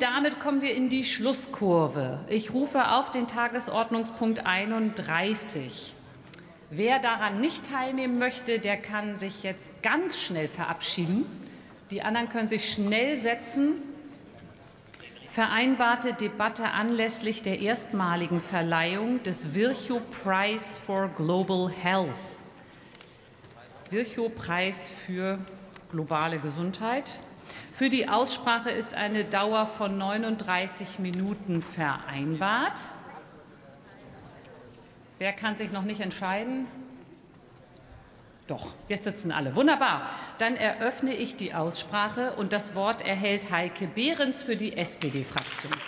Damit kommen wir in die Schlusskurve. Ich rufe auf den Tagesordnungspunkt 31. Wer daran nicht teilnehmen möchte, der kann sich jetzt ganz schnell verabschieden. Die anderen können sich schnell setzen. Vereinbarte Debatte anlässlich der erstmaligen Verleihung des Virchow Prize for Global Health. Virchow Preis für globale Gesundheit. Für die Aussprache ist eine Dauer von 39 Minuten vereinbart. Wer kann sich noch nicht entscheiden? Doch, jetzt sitzen alle. Wunderbar. Dann eröffne ich die Aussprache und das Wort erhält Heike Behrens für die SPD-Fraktion.